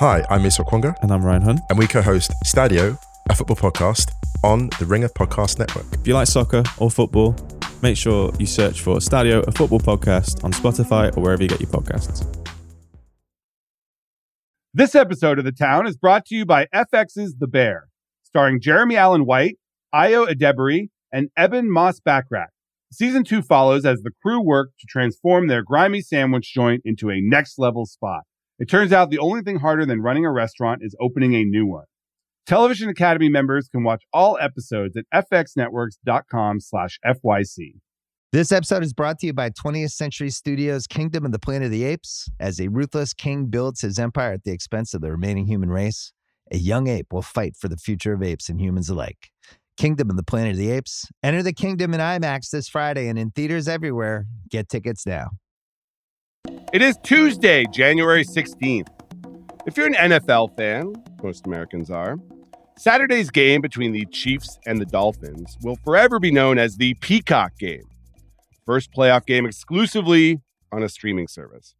Hi, I'm Musa Okwonga, And I'm Ryan Hunt. and we co host Stadio, a football podcast on the Ringer Podcast Network. If you like soccer or football, make sure you search for Stadio, a football podcast on Spotify or wherever you get your podcasts. This episode of The Town is brought to you by FX's The Bear, starring Jeremy Allen White, Ayo Edebiri, and Ebon Moss Bachrach. Season two follows as the crew work to transform their grimy sandwich joint into a next level spot. It turns out the only thing harder than running a restaurant is opening a new one. Television Academy members can watch all episodes at fxnetworks.com slash FYC. This episode is brought to you by 20th Century Studios' Kingdom of the Planet of the Apes. As a ruthless king builds his empire at the expense of the remaining human race, a young ape will fight for the future of apes and humans alike. Kingdom of the Planet of the Apes. Enter the kingdom in IMAX this Friday and in theaters everywhere. Get tickets now. It is Tuesday, January 16th. If you're an NFL fan, most Americans are, Saturday's game between the Chiefs and the Dolphins will forever be known as the Peacock game. First playoff game exclusively on a streaming service.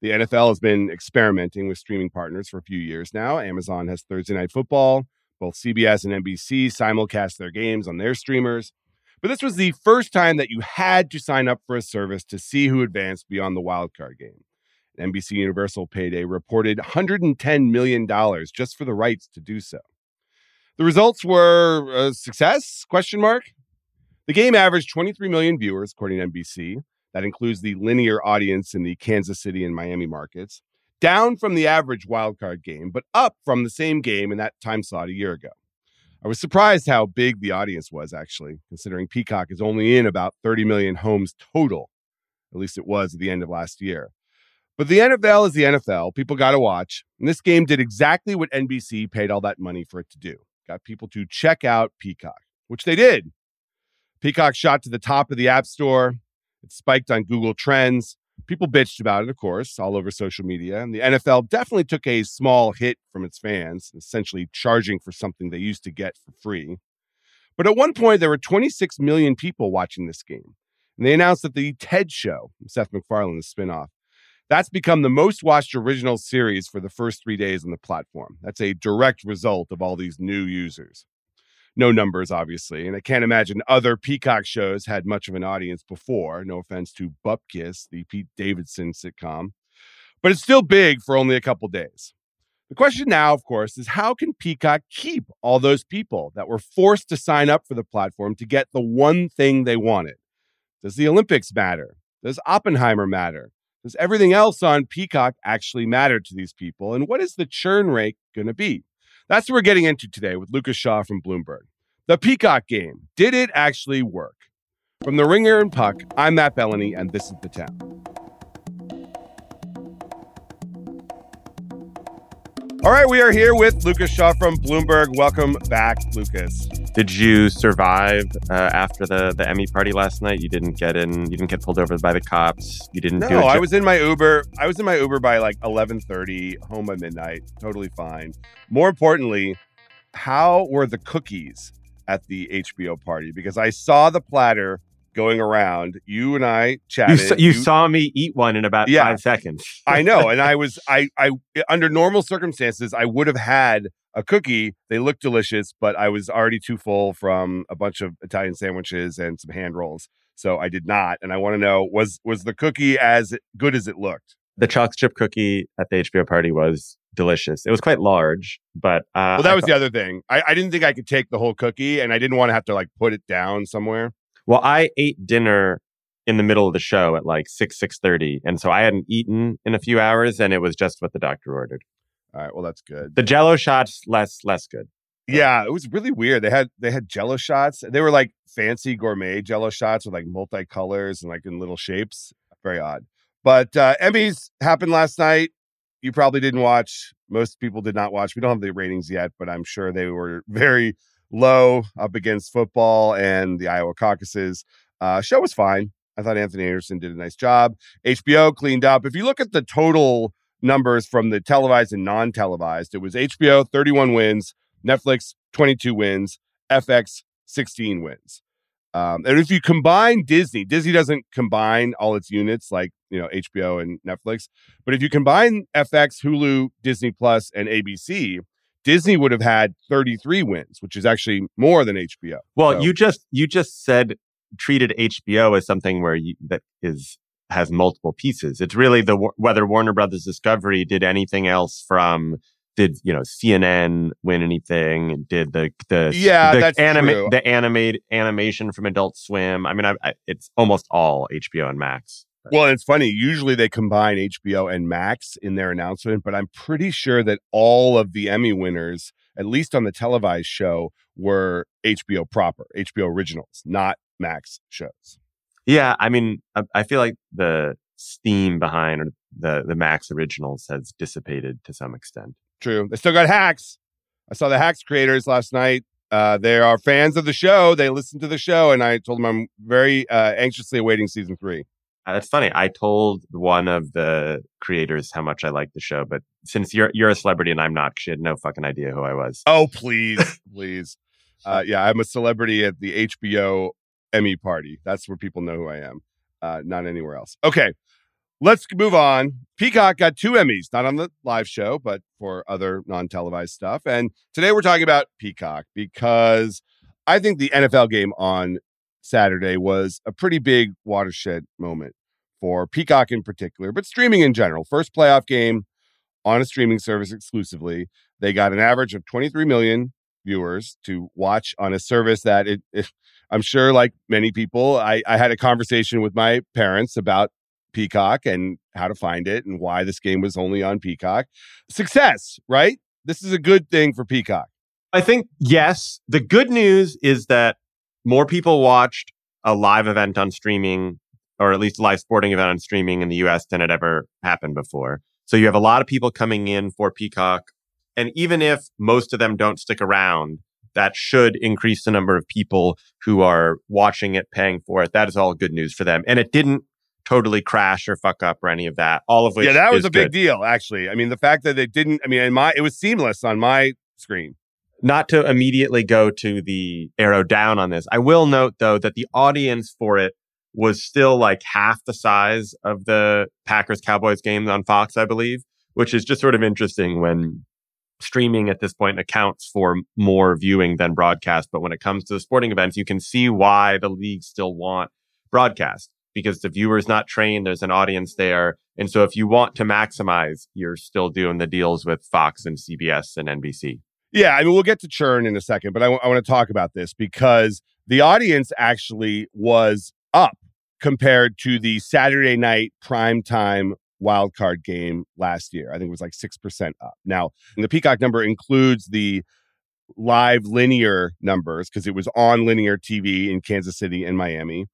The NFL has been experimenting with streaming partners for a few years now. Amazon has Thursday Night Football. Both CBS and NBC simulcast their games on their streamers. But this was the first time that you had to sign up for a service to see who advanced beyond the wildcard game. NBC Universal paid a reported $110 million just for the rights to do so. The results were a success? Question mark. The game averaged 23 million viewers, according to NBC. That includes the linear audience in the Kansas City and Miami markets, down from the average wildcard game, but up from the same game in that time slot a year ago. I was surprised how big the audience was, actually, considering Peacock is only in about 30 million homes total. At least it was at the end of last year. But the NFL is the NFL. People got to watch. And this game did exactly what NBC paid all that money for it to do got people to check out Peacock, which they did. Peacock shot to the top of the App Store. It spiked on Google Trends. People bitched about it, of course, all over social media. And the NFL definitely took a small hit from its fans, essentially charging for something they used to get for free. But at one point, there were 26 million people watching this game. And they announced that the TED Show, Seth MacFarlane's spinoff, that's become the most watched original series for the first three days on the platform. That's a direct result of all these new users. No numbers, obviously, and I can't imagine other Peacock shows had much of an audience before. No offense to Bupkis, the Pete Davidson sitcom, but it's still big for only a couple days. The question now, of course, is how can Peacock keep all those people that were forced to sign up for the platform to get the one thing they wanted? Does the Olympics matter? Does Oppenheimer matter? Does everything else on Peacock actually matter to these people? And what is the churn rate going to be? That's what we're getting into today with Lucas Shaw from Bloomberg. The Peacock game. Did it actually work? From the Ringer and Puck, I'm Matt Belloni, and this is The Town. All right, we are here with Lucas Shaw from Bloomberg. Welcome back, Lucas. Did you survive uh, after the, the Emmy party last night? You didn't get in. You didn't get pulled over by the cops. You didn't. do No, a I jo- was in my Uber. I was in my Uber by like eleven thirty, home by midnight. Totally fine. More importantly, how were the cookies at the HBO party? Because I saw the platter going around. You and I You, chatted. s- you saw me eat one in about Yeah. five seconds. I know, and I was I I under normal circumstances I would have had a cookie. They looked delicious, but I was already too full from a bunch of Italian sandwiches and some hand rolls. So I did not. And I want to know was was the cookie as good as it looked? the chocolate chip cookie at the HBO party was delicious. It was quite large, but uh, Well, that was thought- the other thing. I, I didn't think I could take the whole cookie, and I didn't want to have to like put it down somewhere. Well, I ate dinner in the middle of the show at like six six thirty, and so I hadn't eaten in a few hours, and it was just what the doctor ordered. All right, well that's good. The Jello shots less less good. Yeah, it was really weird. They had they had Jello shots. They were like fancy gourmet Jello shots with like multicolors and like in little shapes. Very odd. But uh, Emmys happened last night. You probably didn't watch. Most people did not watch. We don't have the ratings yet, but I'm sure they were very low up against football and the Iowa caucuses. Uh, show was fine. I thought Anthony Anderson did a nice job. HBO cleaned up. If you look at the total numbers from the televised and non-televised, it was HBO 31 wins, Netflix 22 wins, FX 16 wins. Um, and if you combine Disney, Disney doesn't combine all its units like you know HBO and Netflix, but if you combine FX, Hulu, Disney Plus, and ABC, Disney would have had 33 wins, which is actually more than HBO. Well, So- you just you just said treated HBO as something where you, that is has multiple pieces. It's really the whether Warner Brothers Discovery did anything else from did you know CNN win anything? Did the the Yeah, the that's true. the animate animation from Adult Swim? I mean, I, I, it's almost all HBO and Max. Well, it's funny. Usually they combine HBO and Max in their announcement, but I'm pretty sure that all of the Emmy winners, at least on the televised show, were HBO proper, HBO originals, not Max shows. Yeah, I mean, I, I feel like the steam behind the the Max originals has dissipated to some extent. True. They still got hacks. I saw the hacks creators last night. Uh, they are fans of the show. They listen to the show, and I told them I'm very uh, anxiously awaiting season three. Uh, That's funny. I told one of the creators how much I liked the show, but since you're you're a celebrity and I'm not, she had no fucking idea who I was. Oh, please, please. Uh, yeah, I'm a celebrity at the HBO Emmy party. That's where people know who I am, uh, not anywhere else. Okay, let's move on. Peacock got two Emmys, not on the live show, but for other non televised stuff. And today we're talking about Peacock because I think the NFL game on Saturday was a pretty big watershed moment for Peacock in particular, but streaming in general. First playoff game on a streaming service exclusively. They got an average of 23 million viewers to watch on a service that it, it I'm sure like many people, I, I had a conversation with my parents about Peacock and how to find it and why this game was only on Peacock. Success, right? This is a good thing for Peacock. I think yes. The good news is that more people watched a live event on streaming, or at least a live sporting event on streaming in the U.S. than had ever happened before. So you have a lot of people coming in for Peacock, and even if most of them don't stick around, that should increase the number of people who are watching it, paying for it. That is all good news for them, and it didn't totally crash or fuck up or any of that. All of which yeah, that was a big good. deal, actually. I mean, the fact that it didn't, I mean, my, it was seamless on my screen. Not to immediately go to the arrow down on this. I will note though that the audience for it was still like half the size of the Packers Cowboys games on Fox, I believe, which is just sort of interesting when streaming at this point accounts for more viewing than broadcast. But when it comes to the sporting events, you can see why the leagues still want broadcast because the viewer's not trained. There's an audience there. And so if you want to maximize, you're still doing the deals with Fox and CBS and NBC. Yeah, I mean, we'll get to churn in a second, but I want to talk about this because the audience actually was up compared to the Saturday night primetime wild card game last year. I think it was like 6% up. Now, the Peacock number includes the live linear numbers because it was on linear TV in Kansas City and Miami.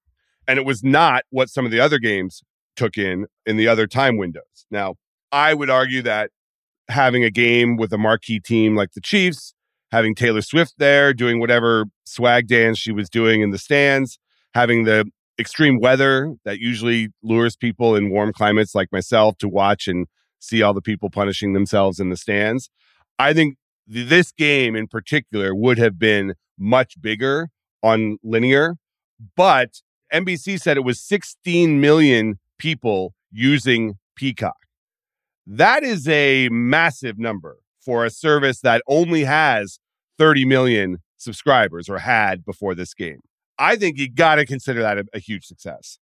And it was not what some of the other games took in in the other time windows. Now, I would argue that having a game with a marquee team like the Chiefs, having Taylor Swift there doing whatever swag dance she was doing in the stands, having the extreme weather that usually lures people in warm climates like myself to watch and see all the people punishing themselves in the stands. I think th- this game in particular would have been much bigger on linear, but NBC said it was 16 million people using Peacock. That is a massive number for a service that only has 30 million subscribers or had before this game. I think you got to consider that a, a huge success.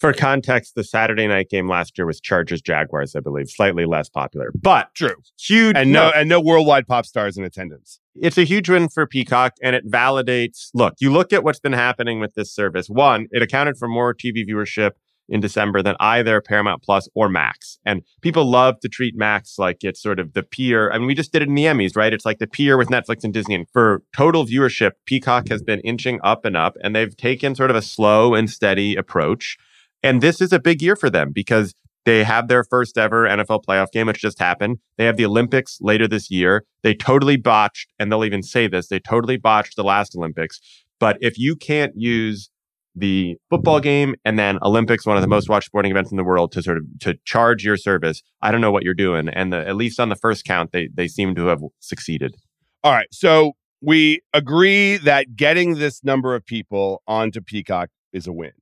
For context, the Saturday night game last year was Chargers Jaguars, I believe, slightly less popular, but True. huge. And no, and no worldwide pop stars in attendance. it's a huge win for Peacock and it validates. Look, you look at what's been happening with this service. One, it accounted for more TV viewership in December than either Paramount Plus or Max. And people love to treat Max like it's sort of the peer. I mean, we just did it in the Emmys, right? It's like the peer with Netflix and Disney. And for total viewership, Peacock has been inching up and up, and they've taken sort of a slow and steady approach. And this is a big year for them because they have their first ever NFL playoff game, which just happened. They have the Olympics later this year. They totally botched, and they'll even say this, they totally botched the last Olympics. But if you can't use the football game and then Olympics, one of the most watched sporting events in the world, to sort of to charge your service, I don't know what you're doing. And the, at least on the first count, they they seem to have succeeded. All right. So we agree that getting this number of people onto Peacock is a win,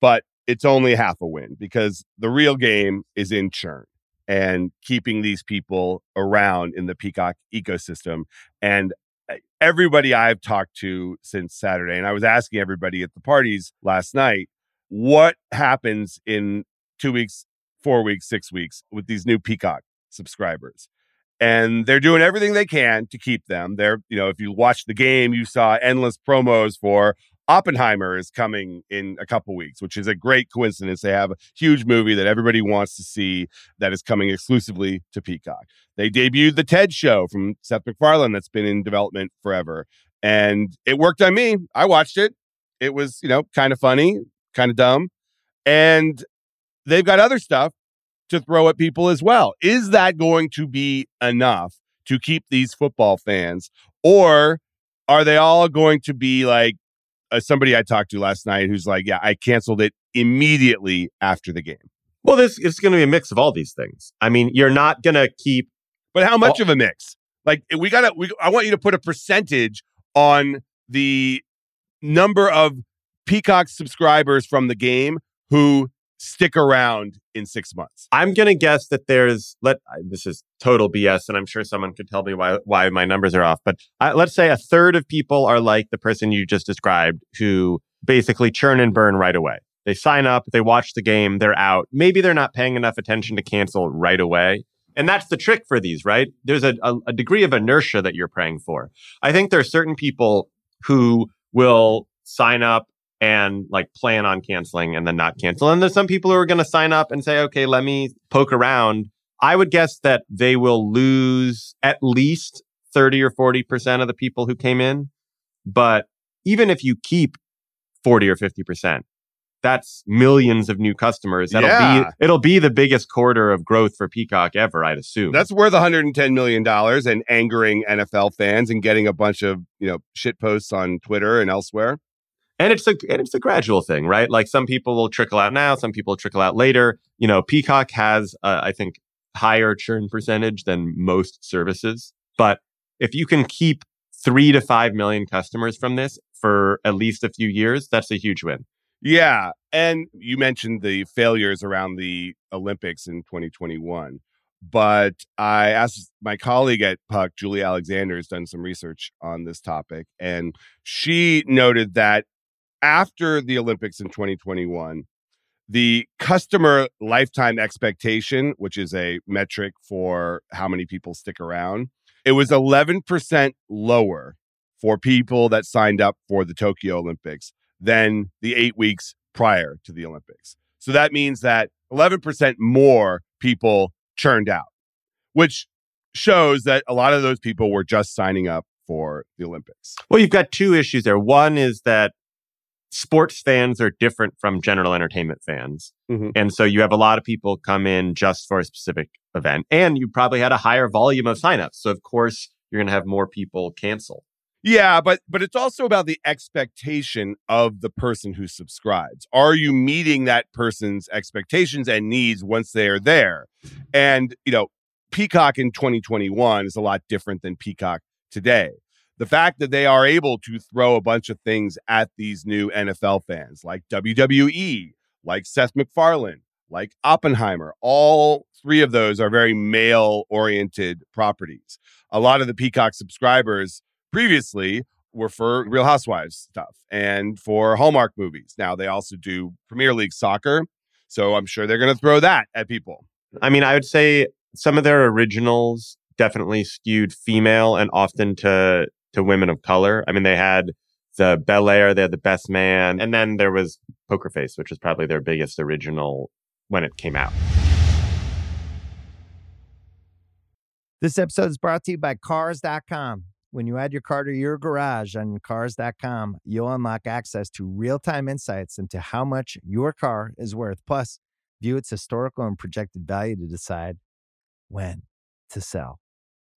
but it's only half a win because the real game is in churn and keeping these people around in the Peacock ecosystem. And everybody I've talked to since Saturday, and I was asking everybody at the parties last night, what happens in two weeks, four weeks, six weeks with these new Peacock subscribers? And they're doing everything they can to keep them. They're, you know, if you watch the game, you saw endless promos for Oppenheimer is coming in a couple weeks, which is a great coincidence. They have a huge movie that everybody wants to see that is coming exclusively to Peacock. They debuted the TED show from Seth MacFarlane that's been in development forever. And it worked on me. I watched it. It was, you know, kind of funny, kind of dumb. And they've got other stuff to throw at people as well. Is that going to be enough to keep these football fans? Or are they all going to be like, uh, somebody I talked to last night who's like, yeah, I canceled it immediately after the game. Well, this is going to be a mix of all these things. I mean, you're not going to keep. But how much of a mix? Like we got to. We I want you to put a percentage on the number of Peacock subscribers from the game who stick around in six months. I'm going to guess that there's let this is total BS, and I'm sure someone could tell me why why my numbers are off. But I, let's say a third of people are like the person you just described, who basically churn and burn right away. They sign up, they watch the game, they're out. Maybe they're not paying enough attention to cancel right away. And that's the trick for these, right? There's a, a, a degree of inertia that you're praying for. I think there are certain people who will sign up and like plan on canceling and then not cancel. And there's some people who are going to sign up and say, okay, let me poke around. I would guess that they will lose at least 30 or 40% of the people who came in. But even if you keep 40 or 50%, that's millions of new customers. That'll Yeah. be it'll be the biggest quarter of growth for Peacock ever, I'd assume. That's worth 110 million dollars and angering NFL fans and getting a bunch of you know shit posts on Twitter and elsewhere. And it's a and it's a gradual thing, right? Like some people will trickle out now, some people trickle out later. You know, Peacock has, uh, I think, higher churn percentage than most services. But if you can keep three to five million customers from this for at least a few years, that's a huge win. Yeah. And you mentioned the failures around the Olympics in 2021. But I asked my colleague at Puck, Julia Alexander, has done some research on this topic. And she noted that after the Olympics in 2021, the customer lifetime expectation, which is a metric for how many people stick around, it was 11% lower for people that signed up for the Tokyo Olympics than the eight weeks prior to the Olympics. So that means that 11% more people churned out, which shows that a lot of those people were just signing up for the Olympics. Well, you've got two issues there. One is that sports fans are different from general entertainment fans. Mhm. And so you have a lot of people come in just for a specific event. And you probably had a higher volume of signups. So, of course, you're going to have more people cancel. Yeah, but but it's also about the expectation of the person who subscribes. Are you meeting that person's expectations and needs once they are there? And you know, Peacock in 2021 is a lot different than Peacock today. The fact that they are able to throw a bunch of things at these new NFL fans, like WWE, like Seth MacFarlane, like Oppenheimer, all three of those are very male oriented properties. A lot of the Peacock subscribers previously were for Real Housewives stuff and for Hallmark movies. Now they also do Premier League soccer. So I'm sure they're going to throw that at people. I mean, I would say some of their originals definitely skewed female and often to to women of color. I mean, they had the Bel Air, they had the Best Man, and then there was Poker Face, which was probably their biggest original when it came out. This episode is brought to you by Cars.com. When you add your car to your garage on Cars.com, you'll unlock access to real time insights into how much your car is worth. Plus, view its historical and projected value to decide when to sell.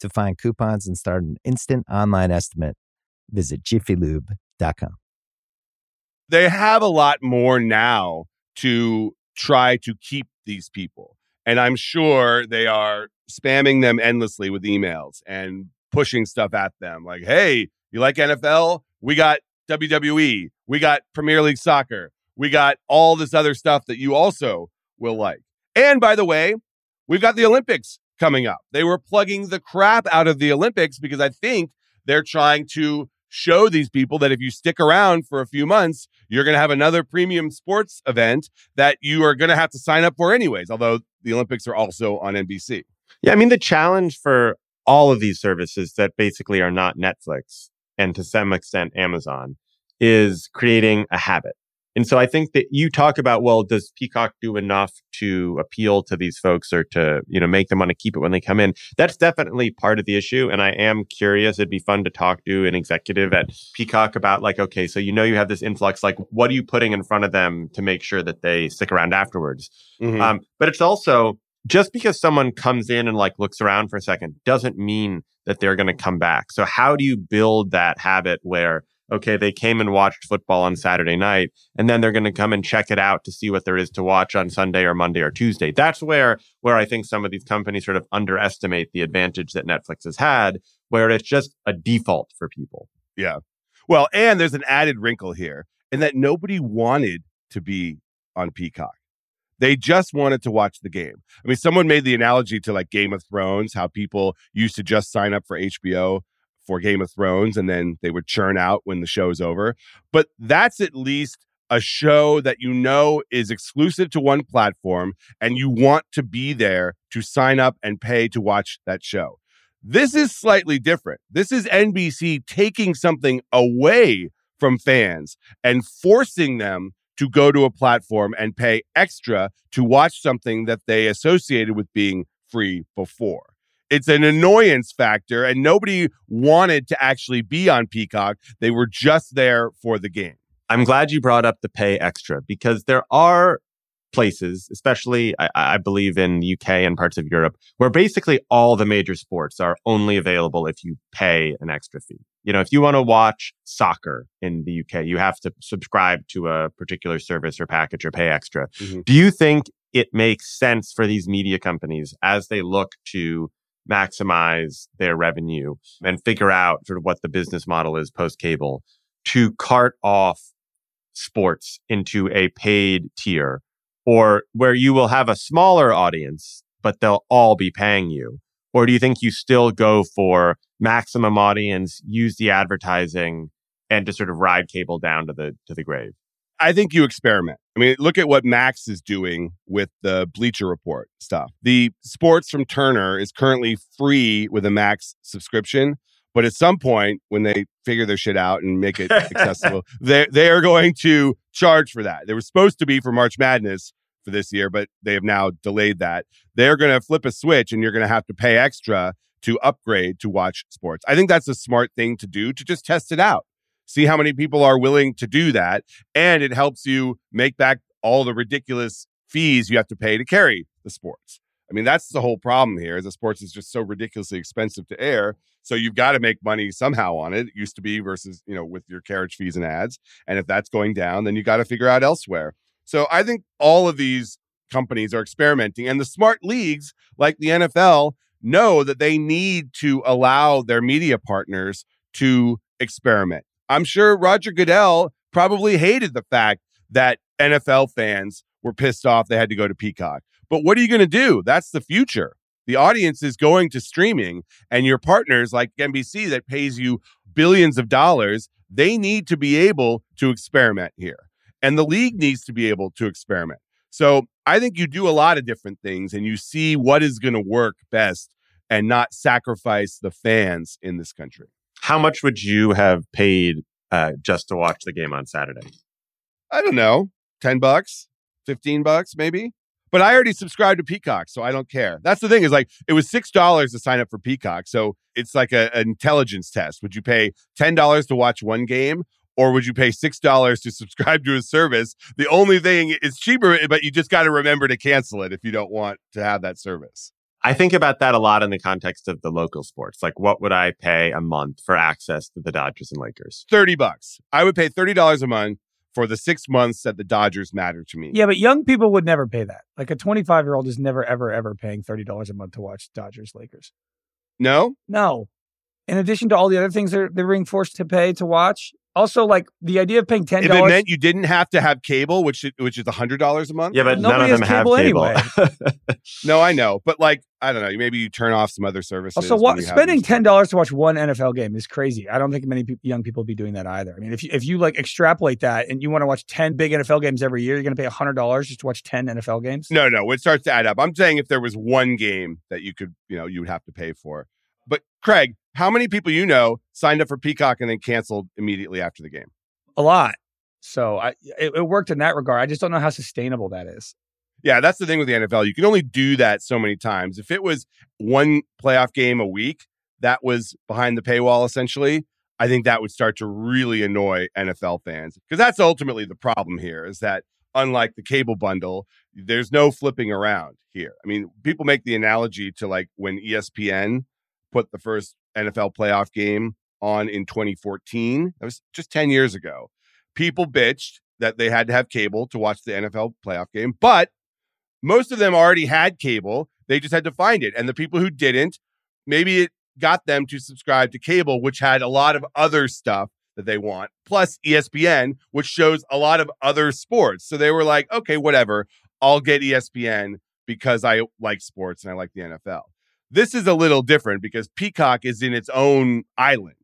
To find coupons and start an instant online estimate, visit jiffylube.com. They have a lot more now to try to keep these people. And I'm sure they are spamming them endlessly with emails and pushing stuff at them like, hey, you like NFL? We got WWE. We got Premier League soccer. We got all this other stuff that you also will like. And by the way, we've got the Olympics coming up. They were plugging the crap out of the Olympics because I think they're trying to show these people that if you stick around for a few months, you're going to have another premium sports event that you are going to have to sign up for anyways, although the Olympics are also on NBC. Yeah, I mean, the challenge for all of these services that basically are not Netflix and to some extent Amazon is creating a habit. And so I think that you talk about, well, does Peacock do enough to appeal to these folks or to, you know, make them want to keep it when they come in? That's definitely part of the issue. And I am curious. It'd be fun to talk to an executive at Peacock about like, okay, so you know you have this influx, like what are you putting in front of them to make sure that they stick around afterwards? Mm-hmm. Um, but it's also just because someone comes in and like looks around for a second doesn't mean that they're going to come back. So how do you build that habit where okay, they came and watched football on Saturday night, and then they're going to come and check it out to see what there is to watch on Sunday or Monday or Tuesday. That's where where I think some of these companies sort of underestimate the advantage that Netflix has had, where it's just a default for people. Yeah. Well, and there's an added wrinkle here and that nobody wanted to be on Peacock. They just wanted to watch the game. I mean, someone made the analogy to like Game of Thrones, how people used to just sign up for HBO for Game of Thrones and then they would churn out when the show's over. But that's at least a show that you know is exclusive to one platform and you want to be there to sign up and pay to watch that show. This is slightly different. This is NBC taking something away from fans and forcing them to go to a platform and pay extra to watch something that they associated with being free before it's an annoyance factor and nobody wanted to actually be on Peacock. They were just there for the game. I'm glad you brought up the pay extra because there are places, especially I, I, believe in the UK and parts of Europe, where basically all the major sports are only available if you pay an extra fee. You know, if you want to watch soccer in the UK, you have to subscribe to a particular service or package or pay extra. Mm-hmm. Do you think it makes sense for these media companies as they look to maximize their revenue and figure out sort of what the business model is post cable to cart off sports into a paid tier or where you will have a smaller audience, but they'll all be paying you? Or do you think you still go for maximum audience, use the advertising and just sort of ride cable down to the, to the grave? I think you experiment. I mean, look at what Max is doing with the Bleacher Report stuff. The sports from Turner is currently free with a Max subscription, but at some point when they figure their shit out and make it accessible, they they are going to charge for that. They were supposed to be for March Madness for this year, but they have now delayed that. They're going to flip a switch and you're going to have to pay extra to upgrade to watch sports. I think that's a smart thing to do to just test it out see how many people are willing to do that. And it helps you make back all the ridiculous fees you have to pay to carry the sports. I mean, that's the whole problem here the sports is just so ridiculously expensive to air. So you've got to make money somehow on it. It used to be versus, you know, with your carriage fees and ads. And if that's going down, then you got to figure out elsewhere. So I think all of these companies are experimenting and the smart leagues like the NFL know that they need to allow their media partners to experiment. I'm sure Roger Goodell probably hated the fact that NFL fans were pissed off they had to go to Peacock. But what are you going to do? That's the future. The audience is going to streaming, and your partners like NBC that pays you billions of dollars, they need to be able to experiment here. And the league needs to be able to experiment. So I think you do a lot of different things and you see what is going to work best and not sacrifice the fans in this country. How much would you have paid uh, just to watch the game on Saturday? I don't know, 10 bucks, 15 bucks, maybe. But I already subscribed to Peacock, so I don't care. That's the thing is like it was six dollars to sign up for Peacock, so it's like a, an intelligence test. Would you pay ten dollars to watch one game, or would you pay six dollars to subscribe to a service? The only thing is cheaper, but you just got to remember to cancel it if you don't want to have that service. I think about that a lot in the context of the local sports. Like, what would I pay a month for access to the Dodgers and Lakers? 30 bucks. I would pay $30 a month for the six months that the Dodgers matter to me. Yeah, but young people would never pay that. Like a 25 year old is never, ever, ever paying $30 a month to watch Dodgers Lakers. No? No. In addition to all the other things they're, they're being forced to pay to watch, also, like the idea of paying ten If dollars. it meant you didn't have to have cable, which which is hundred dollars a month. Yeah, but Nobody none of them has have cable cable. No, I know, but like I don't know. Maybe you turn off some other services. Also, when what, you have spending these- ten dollars to watch one NFL game is crazy. I don't think many peop young people would be doing that either. I mean, if you, if you like extrapolate that and you want to watch ten big NFL games every year, you're going to pay hundred dollars just to watch ten NFL games. No, no, it starts to add up. I'm saying if there was one game that you could, you know, you would have to pay for. But Craig, how many people you know signed up for Peacock and then canceled immediately after the game? a lot. So I it, it worked in that regard. I just don't know how sustainable that is. Yeah, that's the thing with the NFL. You can only do that so many times. If it was one playoff game a week, that was behind the paywall essentially. I think that would start to really annoy NFL fans because that's ultimately the problem here is that unlike the cable bundle, there's no flipping around here. I mean, people make the analogy to like when ESPN put the first NFL playoff game on in 2014. That was just 10 years ago. People bitched that they had to have cable to watch the NFL playoff game, but most of them already had cable. They just had to find it. And the people who didn't, maybe it got them to subscribe to cable, which had a lot of other stuff that they want, plus ESPN, which shows a lot of other sports. So they were like, okay, whatever, I'll get ESPN because I like sports and I like the NFL. This is a little different because Peacock is in its own island.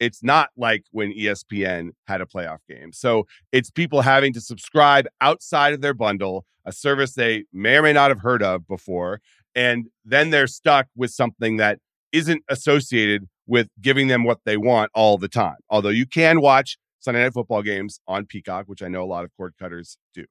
It's not like when ESPN had a playoff game. So it's people having to subscribe outside of their bundle, a service they may or may not have heard of before. And then they're stuck with something that isn't associated with giving them what they want all the time. Although you can watch Sunday night football games on Peacock, which I know a lot of cord cutters do.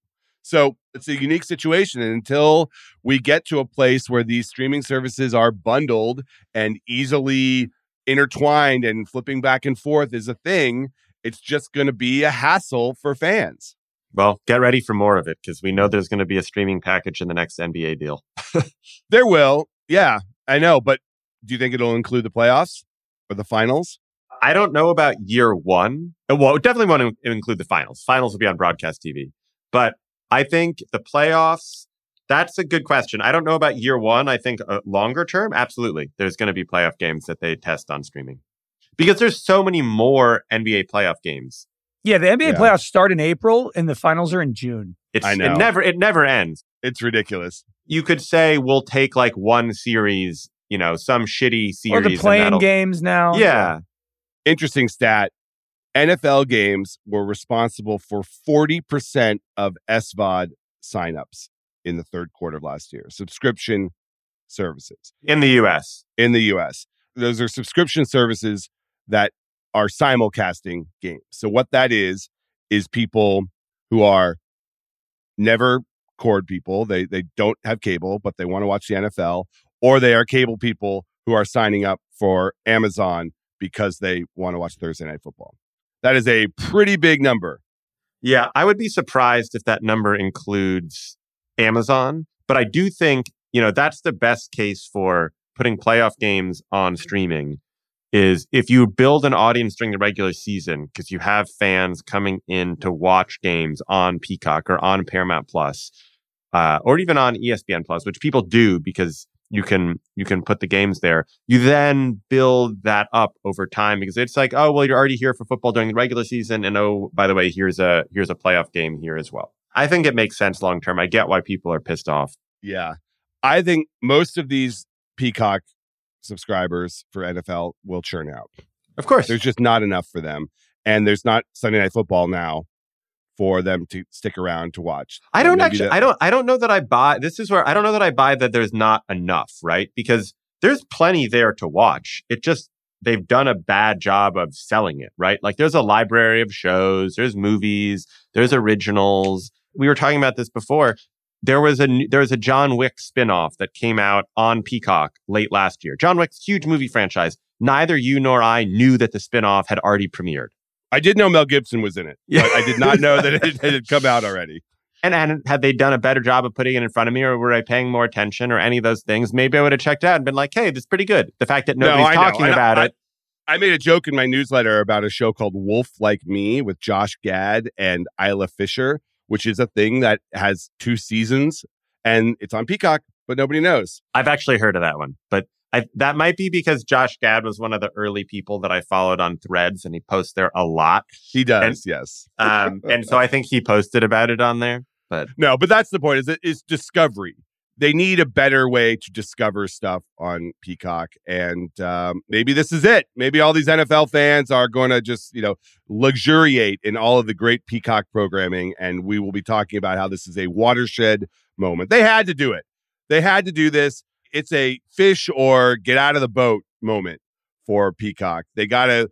So it's a unique situation. And until we get to a place where these streaming services are bundled and easily intertwined and flipping back and forth is a thing, it's just going to be a hassle for fans. Well, get ready for more of it because we know there's going to be a streaming package in the next NBA deal. There will. Yeah, I know. But do you think it'll include the playoffs or the finals? I don't know about year one. Well, it definitely want to include the finals. Finals will be on broadcast TV. But I think the playoffs, that's a good question. I don't know about year one. I think uh, longer term, absolutely. There's going to be playoff games that they test on streaming because there's so many more NBA playoff games. Yeah, the NBA Yeah. playoffs start in April and the finals are in June. It's, I know. It never, it never ends. It's ridiculous. You could say we'll take like one series, you know, some shitty series. or the playing games now. Yeah. Interesting stat. NFL games were responsible for 40% of SVOD signups in the third quarter of last year. Subscription services. In the US. in the US. Those are subscription services that are simulcasting games. So what that is is people who are never cord people. They they don't have cable, but they want to watch the NFL, or they are cable people who are signing up for Amazon because they want to watch Thursday night football. That is a pretty big number. Yeah, I would be surprised if that number includes Amazon, but I do think, you know, that's the best case for putting playoff games on streaming is if you build an audience during the regular season because you have fans coming in to watch games on Peacock or on Paramount Plus, uh, or even on ESPN Plus, which people do because you can you can put the games there. You then build that up over time because it's like, oh well, you're already here for football during the regular season, and oh by the way, here's a here's a playoff game here as well. I think it makes sense long term. I get why people are pissed off. Yeah. I think most of these Peacock subscribers for NFL will churn out. Of course. There's just not enough for them. And there's not Sunday Night Football now for them to stick around to watch. I don't actually that- I don't I don't know that I buy this is where I don't know that I buy that there's not enough, right? Because there's plenty there to watch. It just they've done a bad job of selling it, right? Like there's a library of shows, there's movies, there's originals. We were talking about this before. There was a there was a John Wick spin-off that came out on Peacock late last year. John Wick's huge movie franchise. Neither you nor I knew that the spin-off had already premiered. I did know Mel Gibson was in it, Yeah. but I did not know that it, it had come out already. And, and had they done a better job of putting it in front of me, or were I paying more attention, or any of those things? Maybe I would have checked out and been like, "Hey, this is pretty good." The fact that nobody's know. talking about I- it, I made a joke in my newsletter about a show called Wolf Like Me with Josh Gad and Isla Fisher, which is a thing that has two seasons and it's on Peacock, but nobody knows. I've actually heard of that one, but I, that might be because Josh Gad was one of the early people that I followed on Threads, and he posts there a lot. He does, yes. Um, and so I think he posted about it on there. But no, but that's the point. Is it is discovery. They need a better way to discover stuff on Peacock, and um, maybe this is it. Maybe all these NFL fans are going to just you know luxuriate in all of the great Peacock programming, and we will be talking about how this is a watershed moment. They had to do it. They had to do this. It's a fish or get out of the boat moment for Peacock. They got to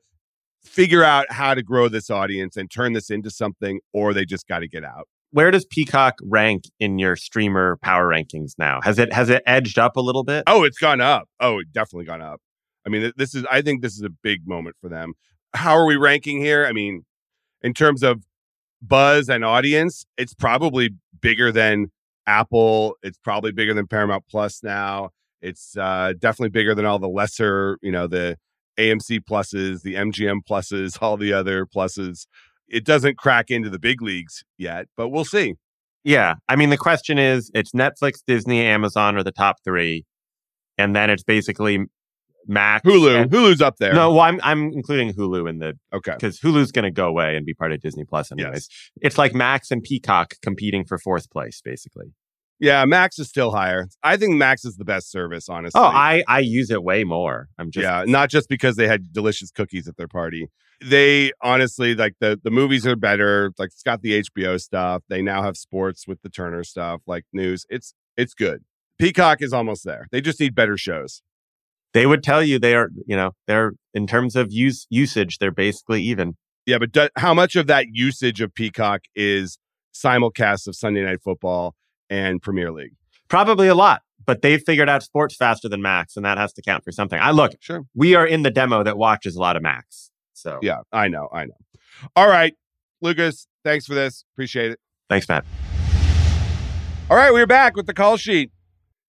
figure out how to grow this audience and turn this into something, or they just got to get out. Where does Peacock rank in your streamer power rankings now? Has it has it edged up a little bit? Oh, it's gone up. Oh, it definitely gone up. I mean, this is. I think this is a big moment for them. How are we ranking here? I mean, in terms of buzz and audience, it's probably bigger than Apple. It's probably bigger than Paramount Plus now. It's uh, definitely bigger than all the lesser, you know, the AMC pluses, the MGM pluses, all the other pluses. It doesn't crack into the big leagues yet, but we'll see. Yeah. I mean, the question is it's Netflix, Disney, Amazon are the top three. And then it's basically Max. Hulu, and- Hulu's up there. no, well, I'm, I'm including Hulu in the, okay. because Hulu's going to go away and be part of Disney Plus anyways. It's like Max and Peacock competing for fourth place, basically. Yeah, Max is still higher. I think Max is the best service, honestly. Oh, I, I use it way more. I'm just, yeah, not just because they had delicious cookies at their party. They honestly like the the movies are better. Like it's got the HBO stuff. They now have sports with the Turner stuff, like news. It's it's good. Peacock is almost there. They just need better shows. They would tell you they are, you know, they're in terms of use usage, they're basically even. Yeah, but do, how much of that usage of Peacock is simulcast of Sunday Night Football and Premier League? Probably a lot, but they've figured out sports faster than Max, and that has to count for something. I look, Sure. we are in the demo that watches a lot of Max. So Yeah, I know, I know. All right, Lucas, thanks for this. Appreciate it. thanks, Matt. All right, we're back with the call sheet.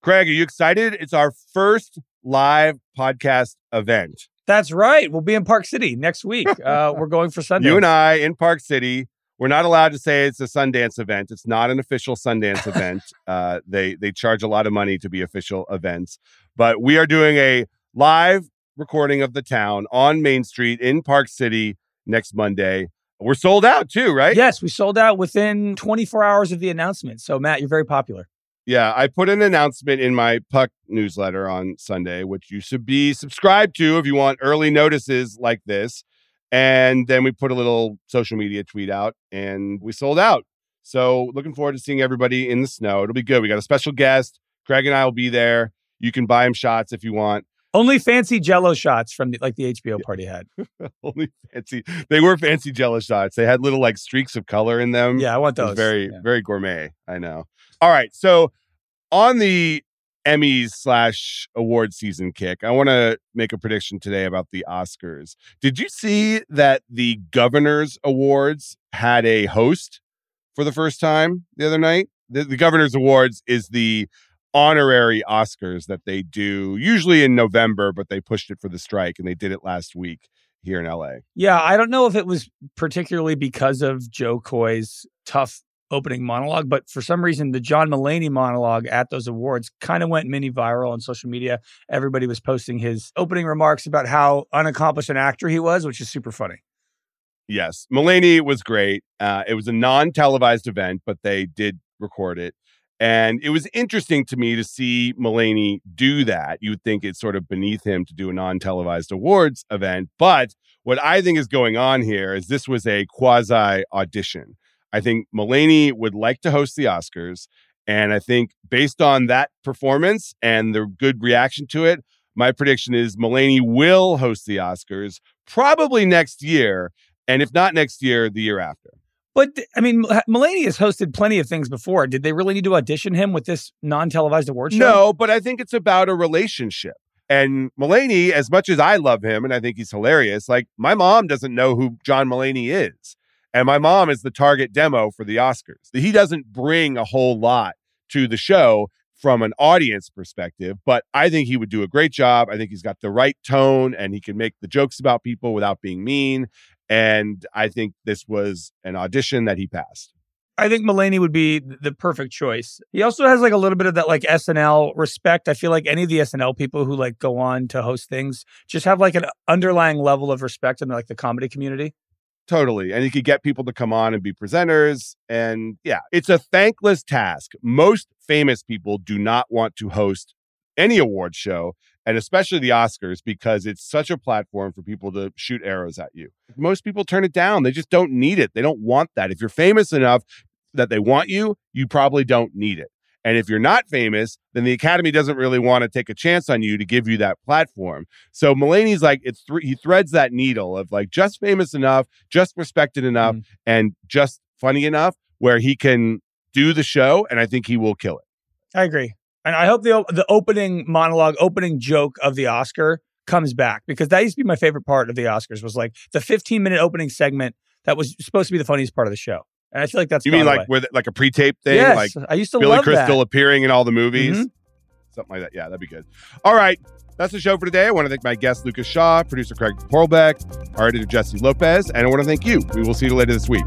Craig, are you excited? It's our first live podcast event. That's right. We'll be in Park City next week. Uh, we're going for Sunday. You and I in Park City. We're not allowed to say it's a Sundance event. It's not an official Sundance event. Uh, they they charge a lot of money to be official events, but we are doing a live recording of the town on Main Street in Park City next Monday. We're sold out too, right? Yes, we sold out within 24 hours of the announcement. So, Matt, you're very popular. Yeah, I put an announcement in my Puck newsletter on Sunday, which you should be subscribed to if you want early notices like this. And then we put a little social media tweet out and we sold out. So looking forward to seeing everybody in the snow. It'll be good. We got a special guest. Craig and I will be there. You can buy him shots if you want. Only fancy jello shots from the, like the HBO party had. Only fancy. They were fancy jello shots. They had little like streaks of color in them. Yeah, I want It was those. very, Yeah. very gourmet. I know. All right. So on the Emmys slash award season kick, I want to make a prediction today about the Oscars. Did you see that the Governors Awards had a host for the first time the other night? The, the Governors Awards is the honorary Oscars that they do usually in November, but they pushed it for the strike and they did it last week here in LA. Yeah, I don't know if it was particularly because of Jo Koy's tough opening monologue, but for some reason, the John Mulaney monologue at those awards kind of went mini viral on social media. Everybody was posting his opening remarks about how unaccomplished an actor he was, which is super funny. Yes, Mulaney was great. Uh, it was a non-televised event, but they did record it, And it was interesting to me to see Mulaney do that. You would think it's sort of beneath him to do a non televised awards event. But what I think is going on here is this was a quasi audition. I think Mulaney would like to host the Oscars. And I think based on that performance and the good reaction to it, my prediction is Mulaney will host the Oscars probably next year. And if not next year, the year after. But I mean, Mulaney has hosted plenty of things before. Did they really need to audition him with this non-televised award show? No, but I think it's about a relationship. And Mulaney, as much as I love him and I think he's hilarious, like my mom doesn't know who John Mulaney is. And my mom is the target demo for the Oscars. He doesn't bring a whole lot to the show from an audience perspective, but I think he would do a great job. I think he's got the right tone and he can make the jokes about people without being mean. And I think this was an audition that he passed. I think Mulaney would be the perfect choice. He also has like a little bit of that like SNL respect. I feel like any of the SNL people who like go on to host things just have like an underlying level of respect in like the comedy community. Totally. And he could get people to come on and be presenters. And yeah, it's a thankless task. Most famous people do not want to host any award show and especially the Oscars because it's such a platform for people to shoot arrows at you. Most people turn it down. They just don't need it. They don't want that. If you're famous enough that they want you, you probably don't need it. And if you're not famous, then the Academy doesn't really want to take a chance on you to give you that platform. So Mulaney's like, it's th- he threads that needle of like just famous enough, just respected enough, mm. and just funny enough where he can do the show. And I think he will kill it. I agree. And I hope the the opening monologue, opening joke of the Oscar comes back because that used to be my favorite part of the Oscars was like the 15 minute opening segment that was supposed to be the funniest part of the show. And I feel like that's you mean like away. with like a pre-tape thing, yes, like I used to Billy Crystal that. appearing in all the movies, mm-hmm. something like that. Yeah, that'd be good. All right, that's the show for today. I want to thank my guest Lucas Shaw, producer Craig Horlbeck, our editor Jessie Lopez, and I want to thank you. We will see you later this week.